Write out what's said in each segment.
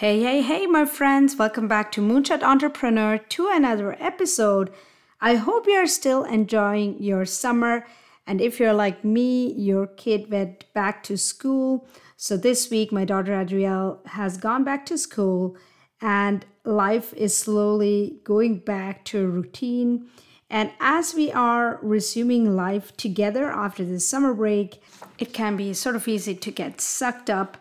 Hey, hey, hey, my friends. Welcome back to Moonshot Entrepreneur to another episode. I hope you are still enjoying your summer. And if you're like me, your kid went back to school. So this week, my daughter Adrielle has gone back to school, and life is slowly going back to a routine. And as we are resuming life together after the summer break, it can be sort of easy to get sucked up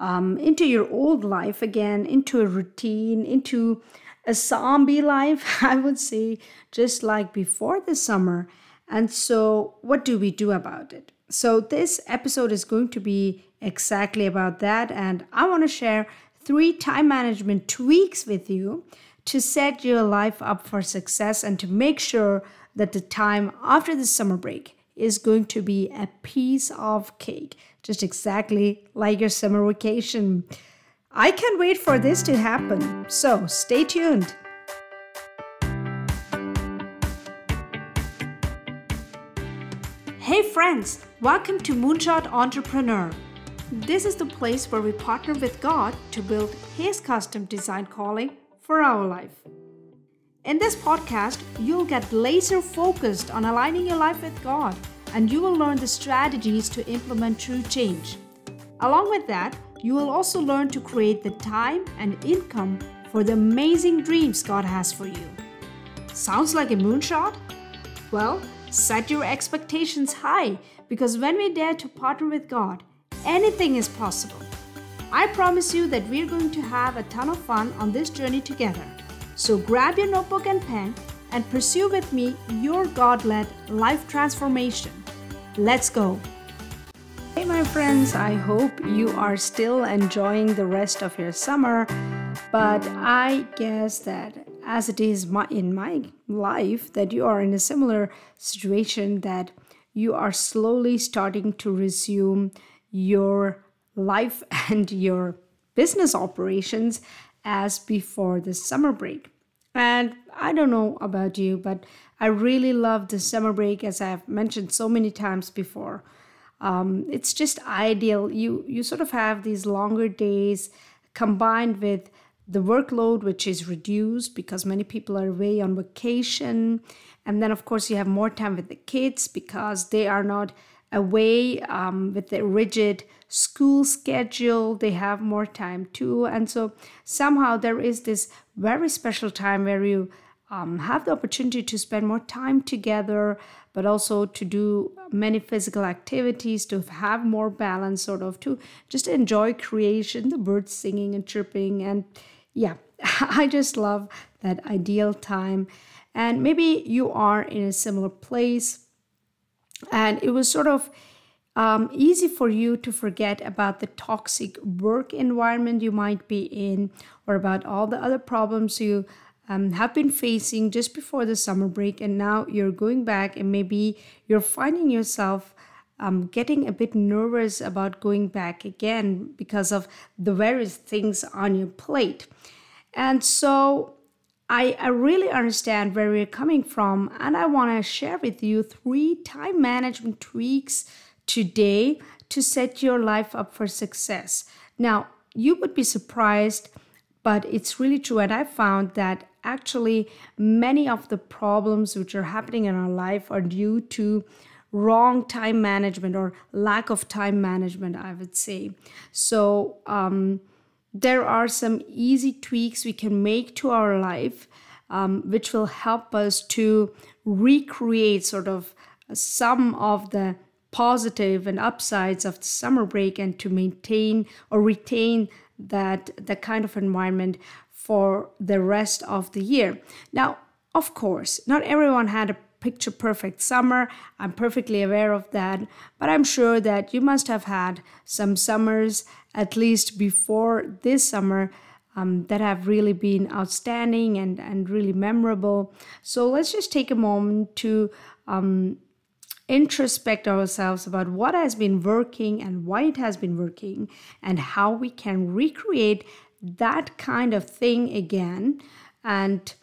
um, into your old life again, into a routine, into a zombie life, I would say, just like before the summer. And so, what do we do about it? So, this episode is going to be exactly about that. And I want to share three time management tweaks with you to set your life up for success and to make sure that the time after the summer break is going to be a piece of cake just exactly like your summer vacation. I can't wait for this to happen, so stay tuned. Hey, friends, welcome to Moonshot Entrepreneur. This is the place where we partner with God to build His custom designed calling for our life. In this podcast, you'll get laser focused on aligning your life with God and you will learn the strategies to implement true change. Along with that, you will also learn to create the time and income for the amazing dreams God has for you. Sounds like a moonshot? Well, set your expectations high because when we dare to partner with God, anything is possible. I promise you that we're going to have a ton of fun on this journey together. So grab your notebook and pen and pursue with me your God led life transformation. Let's go. Hey, my friends, I hope you are still enjoying the rest of your summer. But I guess that as it is my, in my life, that you are in a similar situation that you are slowly starting to resume your life and your business operations as before the summer break. And I don't know about you, but I really love the summer break, as I've mentioned so many times before. Um, it's just ideal. You you sort of have these longer days combined with the workload, which is reduced because many people are away on vacation, and then of course you have more time with the kids because they are not away um, with the rigid school schedule. They have more time too, and so somehow there is this very special time where you um, have the opportunity to spend more time together, but also to do many physical activities, to have more balance, sort of, to just enjoy creation, the birds singing and chirping. And yeah, I just love that ideal time. And maybe you are in a similar place, and it was sort of um, easy for you to forget about the toxic work environment you might be in or about all the other problems you um, have been facing just before the summer break, and now you're going back, and maybe you're finding yourself um, getting a bit nervous about going back again because of the various things on your plate. And so I, I really understand where you're coming from, and I want to share with you three time management tweaks today to set your life up for success. Now, you would be surprised, but it's really true. And I found that actually many of the problems which are happening in our life are due to wrong time management or lack of time management i would say so um, there are some easy tweaks we can make to our life um, which will help us to recreate sort of some of the positive and upsides of the summer break and to maintain or retain that the kind of environment for the rest of the year. Now, of course, not everyone had a picture perfect summer. I'm perfectly aware of that, but I'm sure that you must have had some summers, at least before this summer, um, that have really been outstanding and, and really memorable. So let's just take a moment to um, introspect ourselves about what has been working and why it has been working, and how we can recreate that kind of thing again and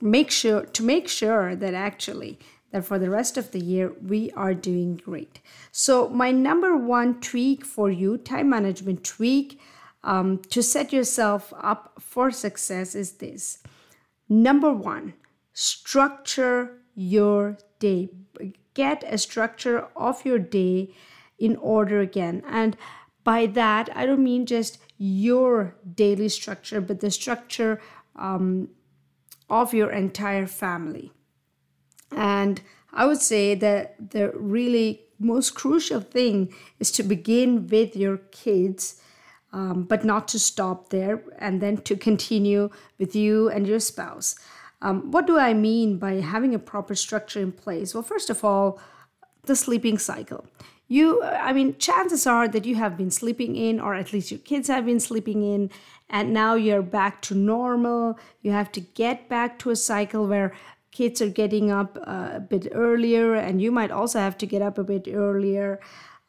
make sure to make sure that actually that for the rest of the year we are doing great. So my number one tweak for you time management tweak um, to set yourself up for success is this. Number one, structure your day. Get a structure of your day in order again. And by that, I don't mean just your daily structure, but the structure um, of your entire family. And I would say that the really most crucial thing is to begin with your kids, um, but not to stop there, and then to continue with you and your spouse. Um, what do I mean by having a proper structure in place? Well, first of all, the sleeping cycle. You, I mean, chances are that you have been sleeping in, or at least your kids have been sleeping in, and now you're back to normal. You have to get back to a cycle where kids are getting up uh, a bit earlier, and you might also have to get up a bit earlier.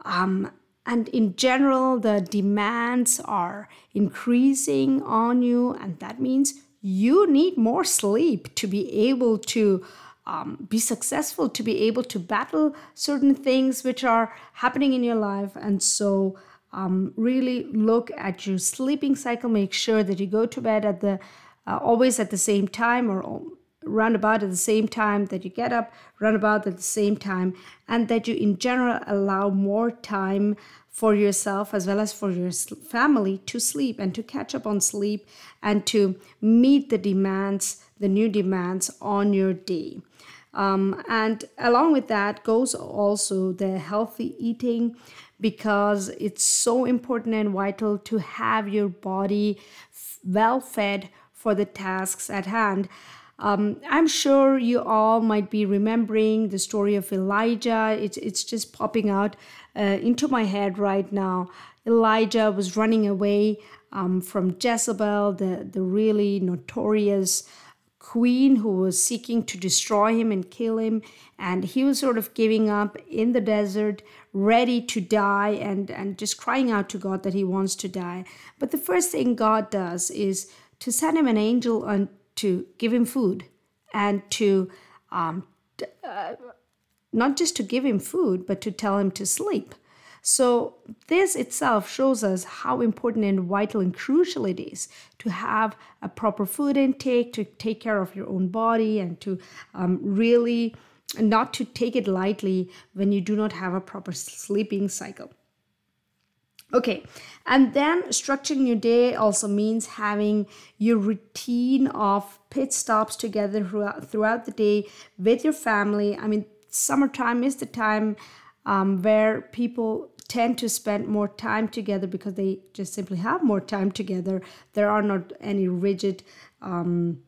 Um, and in general, the demands are increasing on you, and that means you need more sleep to be able to um, be successful, to be able to battle certain things which are happening in your life. And so, um, really look at your sleeping cycle. Make sure that you go to bed at the uh, always at the same time or run about at the same time, that you get up, run about at the same time, and that you, in general, allow more time for yourself as well as for your family to sleep and to catch up on sleep and to meet the demands, the new demands on your day. Um, and along with that goes also the healthy eating because it's so important and vital to have your body well fed for the tasks at hand. Um, I'm sure you all might be remembering the story of Elijah. It's, it's just popping out uh, into my head right now. Elijah was running away um, from Jezebel, the, the really notorious queen who was seeking to destroy him and kill him. And he was sort of giving up in the desert, ready to die, and, and just crying out to God that he wants to die. But the first thing God does is to send him an angel and to give him food and to um, uh, not just to give him food, but to tell him to sleep. So, this itself shows us how important and vital and crucial it is to have a proper food intake, to take care of your own body, and to um, really not to take it lightly when you do not have a proper sleeping cycle. Okay, and then structuring your day also means having your routine of pit stops together throughout, throughout the day with your family. I mean, summertime is the time um, where people tend to spend more time together because they just simply have more time together. There are not any rigid um,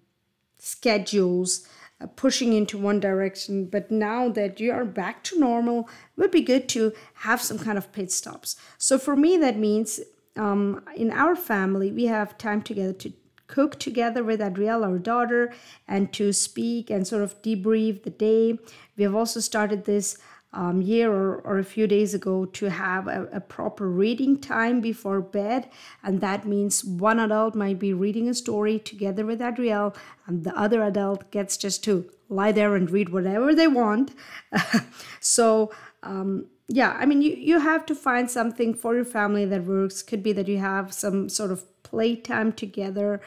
schedules uh, pushing into one direction. But now that you are back to normal, it would be good to have some kind of pit stops. So for me, that means um, in our family, we have time together to cook together with Adrielle, our daughter, and to speak and sort of debrief the day. We have also started this um, year or, or a few days ago to have a, a, proper reading time before bed. And that means one adult might be reading a story together with Adrielle, and the other adult gets just to lie there and read whatever they want. so, um, yeah, I mean, you, you have to find something for your family that works. Could be that you have some sort of playtime together.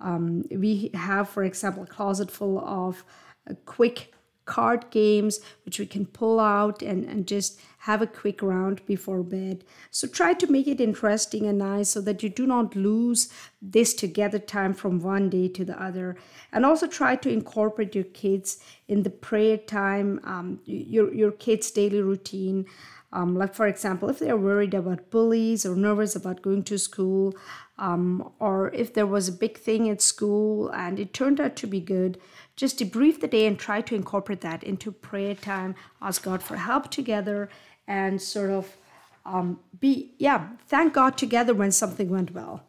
Um, we have, for example, a closet full of uh, quick card games which we can pull out and, and just have a quick round before bed. So try to make it interesting and nice so that you do not lose this together time from one day to the other. And also try to incorporate your kids in the prayer time, um, your, your kids' daily routine. Um, like, for example, if they're worried about bullies or nervous about going to school, um, or if there was a big thing at school and it turned out to be good, just debrief the day and try to incorporate that into prayer time, ask God for help together, and sort of um, be, yeah, thank God together when something went well.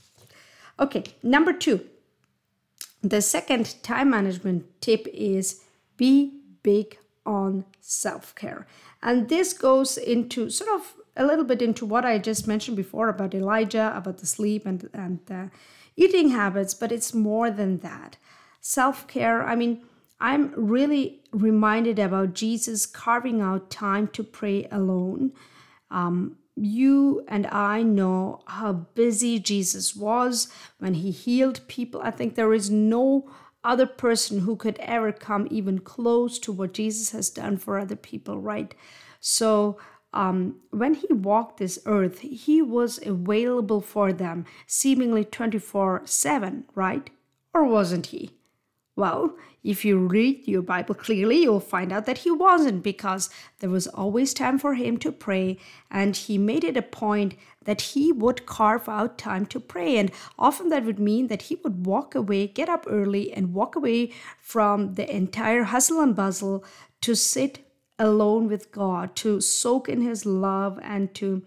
okay, number two. The second time management tip is be big on self care. And this goes into sort of a little bit into what I just mentioned before about Elijah, about the sleep and, and eating habits, but it's more than that. Self care, I mean, I'm really reminded about Jesus carving out time to pray alone. Um, you and I know how busy Jesus was when he healed people. I think there is no other person who could ever come even close to what Jesus has done for other people, right? So, um, when he walked this earth, he was available for them seemingly 24 7, right? Or wasn't he? Well, if you read your Bible clearly, you'll find out that he wasn't because there was always time for him to pray, and he made it a point that he would carve out time to pray. And often that would mean that he would walk away, get up early, and walk away from the entire hustle and bustle to sit alone with God, to soak in his love, and to,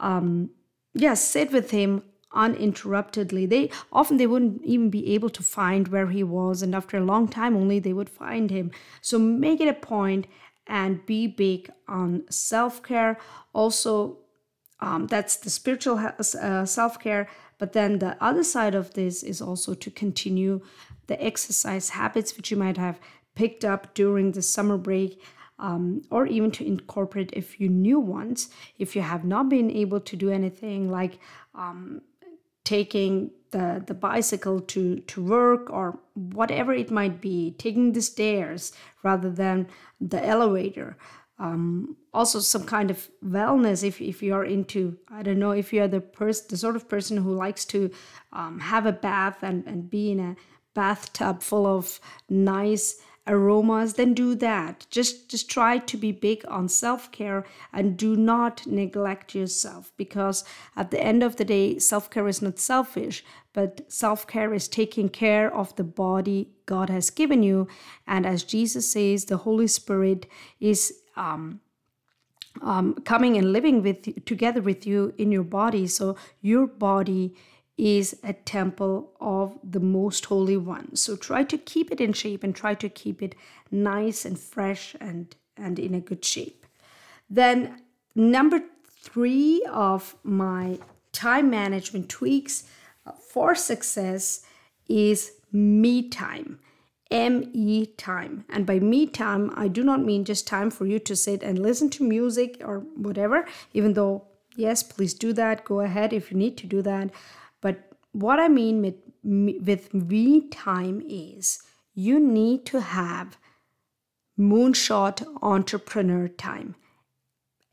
um, yeah, sit with him uninterruptedly. They often they wouldn't even be able to find where he was and after a long time only they would find him. So make it a point and be big on self-care. Also um, that's the spiritual uh, self-care but then the other side of this is also to continue the exercise habits which you might have picked up during the summer break um, or even to incorporate a few new ones if you have not been able to do anything like um, taking the, the bicycle to, to work or whatever it might be, taking the stairs rather than the elevator. Um, also, some kind of wellness if, if you're into, I don't know, if you're the, person, the sort of person who likes to um, have a bath and, and be in a bathtub full of nice aromas then do that. Just just try to be big on self-care and do not neglect yourself because at the end of the day self-care is not selfish but self-care is taking care of the body god has given you. And as jesus says the holy spirit is um, um, coming and living with together with you in your body. So your body is a temple of the most holy one. So try to keep it in shape and try to keep it nice and fresh and and in a good shape. Then number three of my time management tweaks uh, for success is me time me time. And by me time i do not mean just time for you to sit and listen to music or whatever even though yes please do that. Go ahead if you need to do that but what I mean with, with me time is you need to have moonshot entrepreneur time.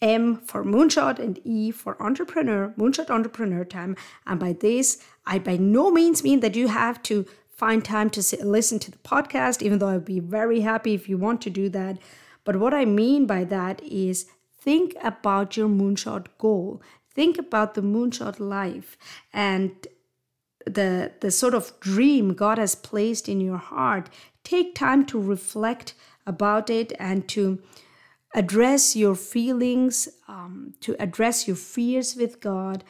M for moonshot and E for entrepreneur, moonshot entrepreneur time. And by this, I by no means mean that you have to find time to sit, listen to the podcast, even though I'd be very happy if you want to do that. But what I mean by that is think about your moonshot goal think about the moonshot life and the the sort of dream God has placed in your heart take time to reflect about it and to address your feelings um, to address your fears with God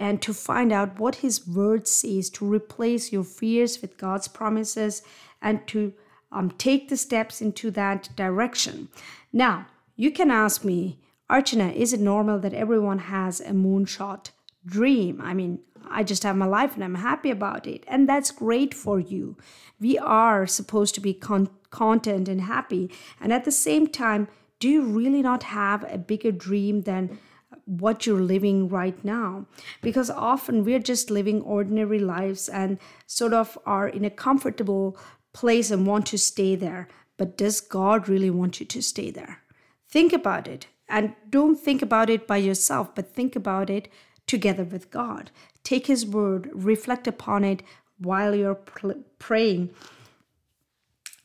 and to find out what his word says to replace your fears with God's promises and to um, take the steps into that direction. Now you can ask me Archana, is it normal that everyone has a moonshot dream? I mean, I just have my life and I'm happy about it. And that's great for you. We are supposed to be con- content and happy. And at the same time, do you really not have a bigger dream than what you're living right now? Because often we're just living ordinary lives and sort of are in a comfortable place and want to stay there. But does God really want you to stay there? Think about it. And don't think about it by yourself, but think about it together with God. Take His word, reflect upon it while you're pl- praying.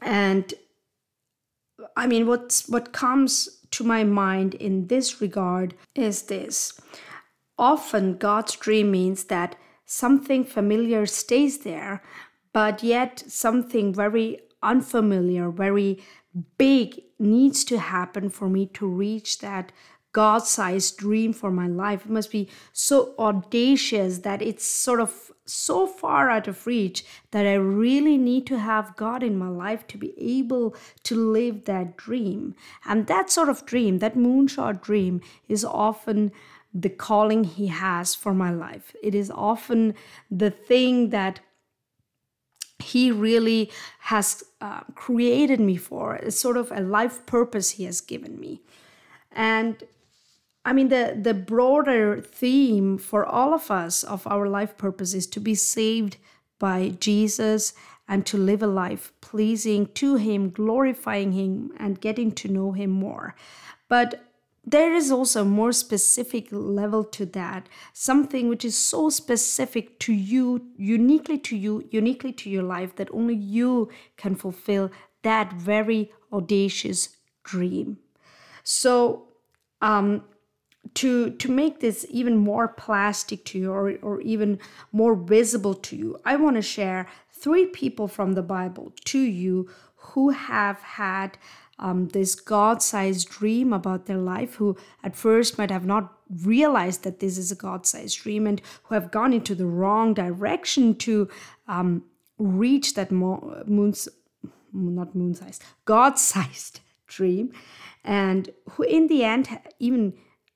And I mean, what's what comes to my mind in this regard is this. Often, God's dream means that something familiar stays there, but yet something very unfamiliar, very big needs to happen for me to reach that God sized dream for my life. It must be so audacious that it's sort of so far out of reach that I really need to have God in my life to be able to live that dream. And that sort of dream, that moonshot dream, is often the calling He has for my life. It is often the thing that he really has uh, created me for. It's sort of a life purpose he has given me. And I mean, the, the broader theme for all of us of our life purpose is to be saved by Jesus and to live a life pleasing to Him, glorifying Him, and getting to know Him more. But there is also a more specific level to that, something which is so specific to you, uniquely to you, uniquely to your life, that only you can fulfill that very audacious dream. So, um, to to make this even more plastic to you or, or even more visible to you i want to share three people from the bible to you who have had um, this god-sized dream about their life who at first might have not realized that this is a god-sized dream and who have gone into the wrong direction to um, reach that mo- moon's not moon-sized god-sized dream and who in the end even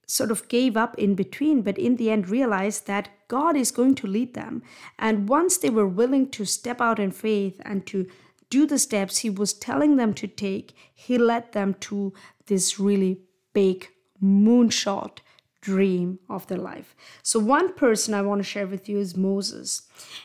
sort of gave up in between, but in the end realized that God is going to lead them. And once they were willing to step out in faith and to do the steps He was telling them to take, He led them to this really big moonshot dream of their life. So, one person I want to share with you is Moses.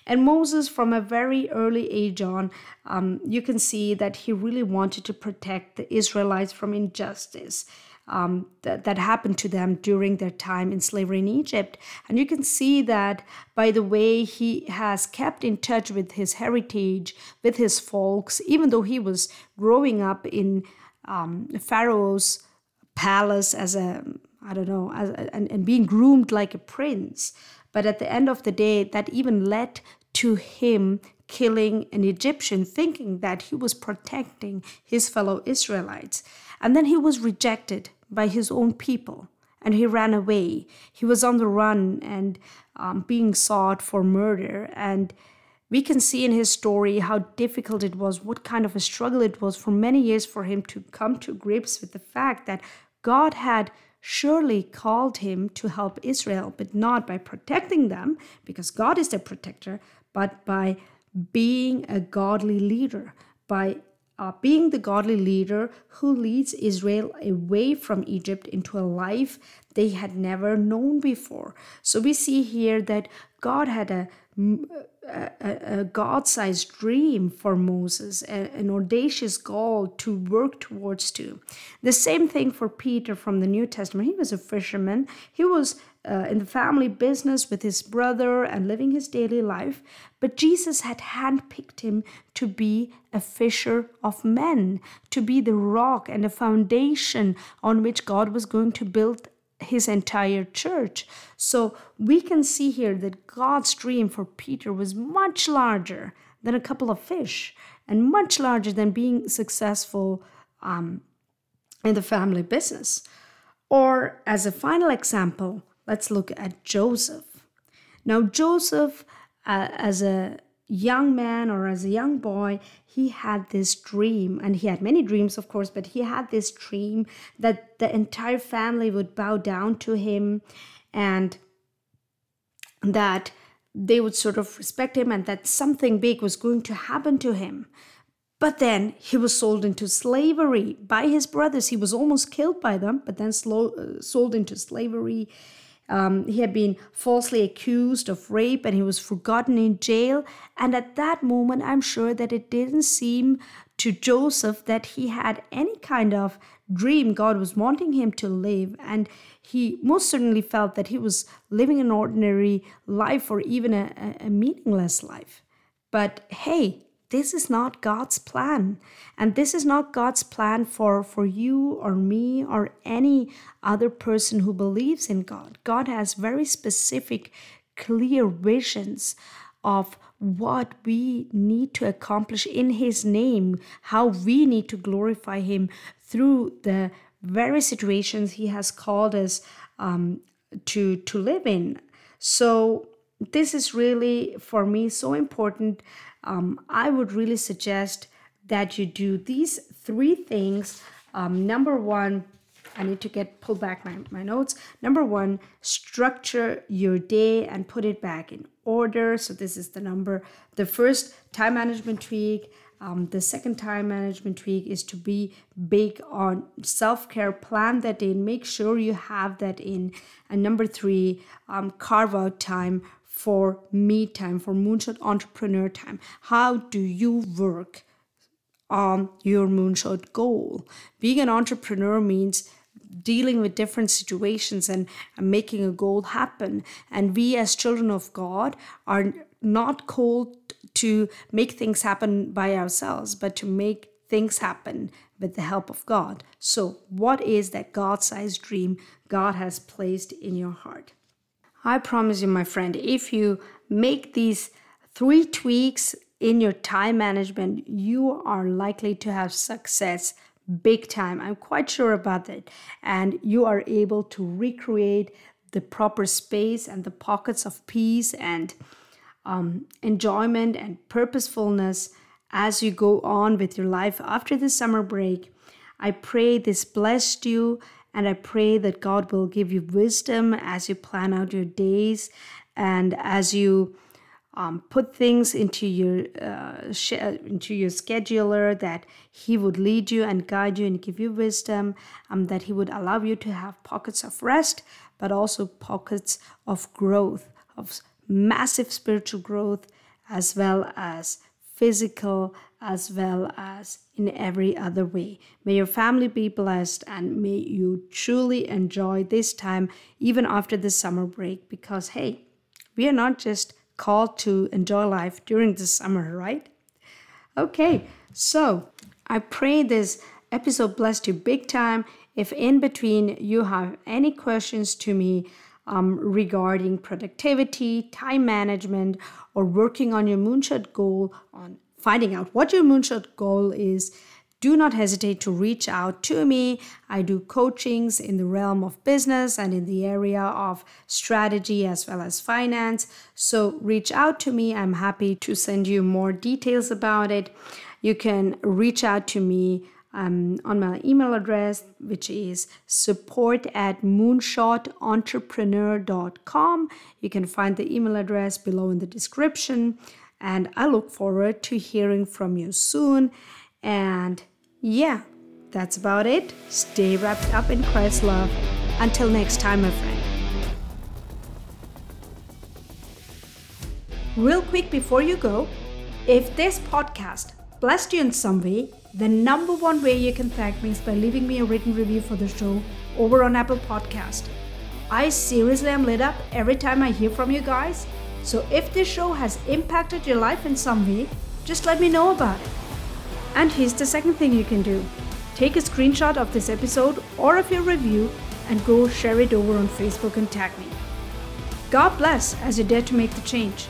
And Moses, from a very early age on, um, you can see that he really wanted to protect the Israelites from injustice um, that, that happened to them during their time in slavery in Egypt. And you can see that by the way he has kept in touch with his heritage, with his folks, even though he was growing up in um, Pharaoh's palace as a, I don't know, as, and, and being groomed like a prince. But at the end of the day, that even led to him killing an Egyptian, thinking that he was protecting his fellow Israelites. And then he was rejected by his own people and he ran away. He was on the run and um, being sought for murder. And we can see in his story how difficult it was, what kind of a struggle it was for many years for him to come to grips with the fact that God had surely called him to help Israel, but not by protecting them, because God is their protector, but by being a godly leader, by uh, being the godly leader who leads Israel away from Egypt into a life they had never known before. So we see here that God had a, a, a God sized dream for Moses, a, an audacious goal to work towards too. The same thing for Peter from the New Testament. He was a fisherman, he was uh, in the family business with his brother and living his daily life, but Jesus had handpicked him to be a fisher of men, to be the rock and the foundation on which God was going to build his entire church. So we can see here that God's dream for Peter was much larger than a couple of fish and much larger than being successful um, in the family business. Or, as a final example, let's look at Joseph. Now, Joseph, uh, as a young man or as a young boy, he had this dream, and he had many dreams, of course, but he had this dream that the entire family would bow down to him and that they would sort of respect him and that something big was going to happen to him. But then he was sold into slavery by his brothers. He was almost killed by them, but then slow, uh, sold into slavery. Um, he had been falsely accused of rape and he was forgotten in jail. And at that moment, I'm sure that it didn't seem to Joseph that he had any kind of dream God was wanting him to live. And he most certainly felt that he was living an ordinary life or even a, a meaningless life. But hey, this is not God's plan. And this is not God's plan for, for you or me or any other person who believes in God. God has very specific, clear visions of what we need to accomplish in His name, how we need to glorify Him through the very situations He has called us um, to, to live in. So, this is really for me so important um, I would really suggest that you do these three things. Um, number one, I need to get pull back my, my notes. Number one, structure your day and put it back in order. So this is the number. The first time management tweak. Um, the second time management tweak is to be big on self care. Plan that in. Make sure you have that in. And number three, um, carve out time for me time, for Moonshot Entrepreneur time. How do you work on your Moonshot goal? Being an entrepreneur means dealing with different situations and, making a goal happen. And we, as children of God, are not called to make things happen by ourselves, but to make things happen with the help of God. So, what is that God sized dream God has placed in your heart? I promise you, my friend, if you make these three tweaks in your time management, you are likely to have success big time. I'm quite sure about that. And you are able to recreate the proper space and the pockets of peace and um, enjoyment and purposefulness as you go on with your life after the summer break. I pray this blessed you, and I pray that God will give you wisdom as you plan out your days and as you um, put things into your uh, sh- into your scheduler that he would lead you and guide you and give you wisdom um, that he would allow you to have pockets of rest but also pockets of growth of massive spiritual growth as well as physical as well as in every other way may your family be blessed and may you truly enjoy this time even after the summer break because hey we are not just called to enjoy life during the summer, right? Okay, so I pray this episode blessed you big time. If in between you have any questions to me um, regarding productivity, time management, or working on your moonshot goal, on finding out what your moonshot goal is, do not hesitate to reach out to me. I do coachings in the realm of business and in the area of strategy as well as finance. So reach out to me. I'm happy to send you more details about it. You can reach out to me um, on my email address, which is support at moonshotentrepreneur.com. You can find the email address below in the description. And I look forward to hearing from you soon. And yeah, that's about it. Stay wrapped up in Christ's love. Until next time, my friend. Real quick before you go, if this podcast blessed you in some way, the number one way you can thank me is by leaving me a written review for the show over on Apple Podcast. I seriously am lit up every time I hear from you guys. So if this show has impacted your life in some way, just let me know about it. And here's the second thing you can do take a screenshot of this episode or of your review and go share it over on Facebook and tag me. God bless as you dare to make the change.